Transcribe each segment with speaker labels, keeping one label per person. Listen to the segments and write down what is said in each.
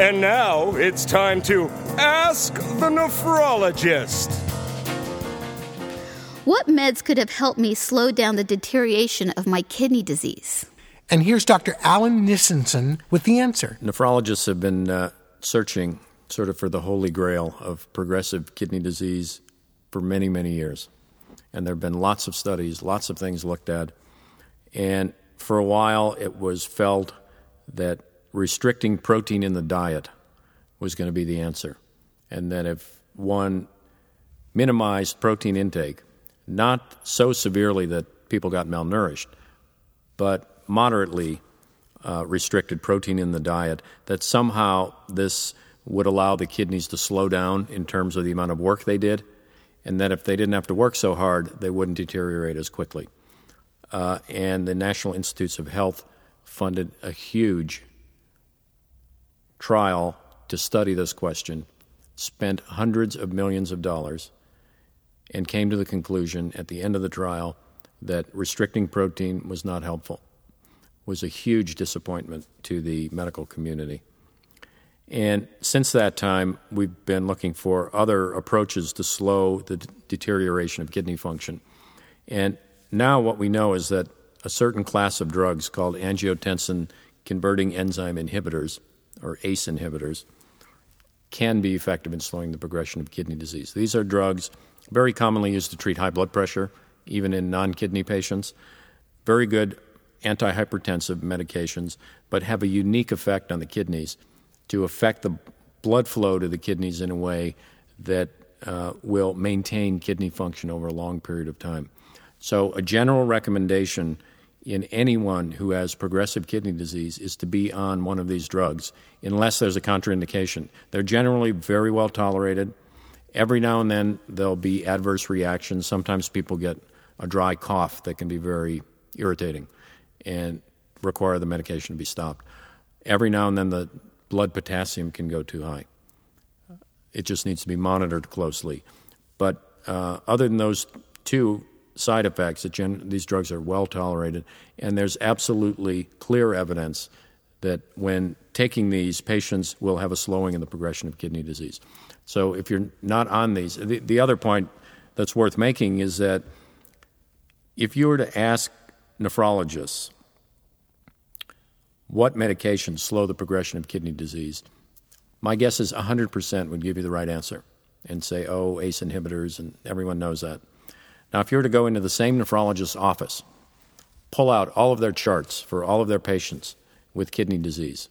Speaker 1: And now it's time to Ask the Nephrologist.
Speaker 2: What meds could have helped me slow down the deterioration of my kidney disease?
Speaker 3: And here's Dr. Allen Nissenson with the answer.
Speaker 4: Nephrologists have been uh, searching sort of for the holy grail of progressive kidney disease for many, many years. And there have been lots of studies, lots of things looked at. And for a while, it was felt that restricting protein in the diet was going to be the answer. And that if one minimized protein intake, not so severely that people got malnourished, but moderately uh, restricted protein in the diet, that somehow this would allow the kidneys to slow down in terms of the amount of work they did, and that if they didn't have to work so hard, they wouldn't deteriorate as quickly. Uh, and the National Institutes of Health funded a huge trial to study this question, spent hundreds of millions of dollars and came to the conclusion at the end of the trial that restricting protein was not helpful. It was a huge disappointment to the medical community. And since that time, we've been looking for other approaches to slow the d- deterioration of kidney function. And now what we know is that a certain class of drugs called angiotensin converting enzyme inhibitors, or ACE inhibitors, can be effective in slowing the progression of kidney disease. These are drugs very commonly used to treat high blood pressure, even in non kidney patients. Very good antihypertensive medications, but have a unique effect on the kidneys to affect the blood flow to the kidneys in a way that uh, will maintain kidney function over a long period of time. So, a general recommendation in anyone who has progressive kidney disease is to be on one of these drugs unless there's a contraindication. They're generally very well tolerated. Every now and then there'll be adverse reactions. Sometimes people get a dry cough that can be very irritating and require the medication to be stopped. Every now and then the blood potassium can go too high. It just needs to be monitored closely. But uh, other than those two side effects, gen- these drugs are well tolerated, and there's absolutely clear evidence that when taking these, patients will have a slowing in the progression of kidney disease. So if you're not on these, the, the other point that's worth making is that if you were to ask nephrologists what medications slow the progression of kidney disease, my guess is 100% would give you the right answer and say, oh, ACE inhibitors, and everyone knows that. Now, if you were to go into the same nephrologist's office, pull out all of their charts for all of their patients with kidney disease,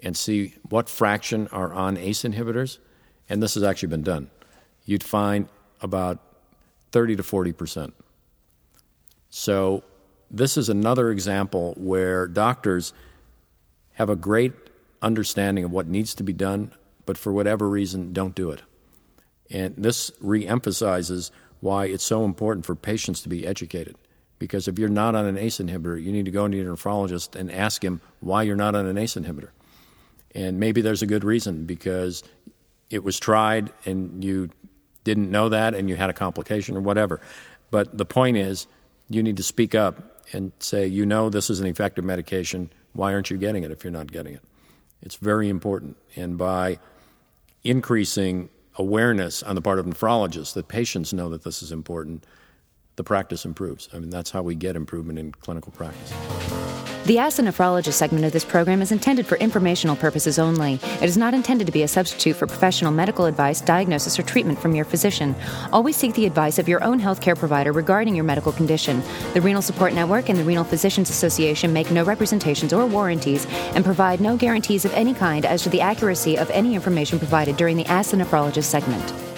Speaker 4: and see what fraction are on ACE inhibitors, and this has actually been done, you'd find about 30 to 40 percent. So, this is another example where doctors have a great understanding of what needs to be done, but for whatever reason, don't do it. And this re emphasizes why it's so important for patients to be educated. Because if you're not on an ACE inhibitor, you need to go to your nephrologist and ask him why you're not on an ACE inhibitor. And maybe there's a good reason because it was tried and you didn't know that and you had a complication or whatever. But the point is, you need to speak up and say, you know, this is an effective medication. Why aren't you getting it if you're not getting it? It's very important. And by increasing awareness on the part of nephrologists that patients know that this is important, the practice improves. I mean, that's how we get improvement in clinical practice.
Speaker 5: The Ask Nephrologist segment of this program is intended for informational purposes only. It is not intended to be a substitute for professional medical advice, diagnosis, or treatment from your physician. Always seek the advice of your own healthcare provider regarding your medical condition. The Renal Support Network and the Renal Physicians Association make no representations or warranties and provide no guarantees of any kind as to the accuracy of any information provided during the Ask Nephrologist segment.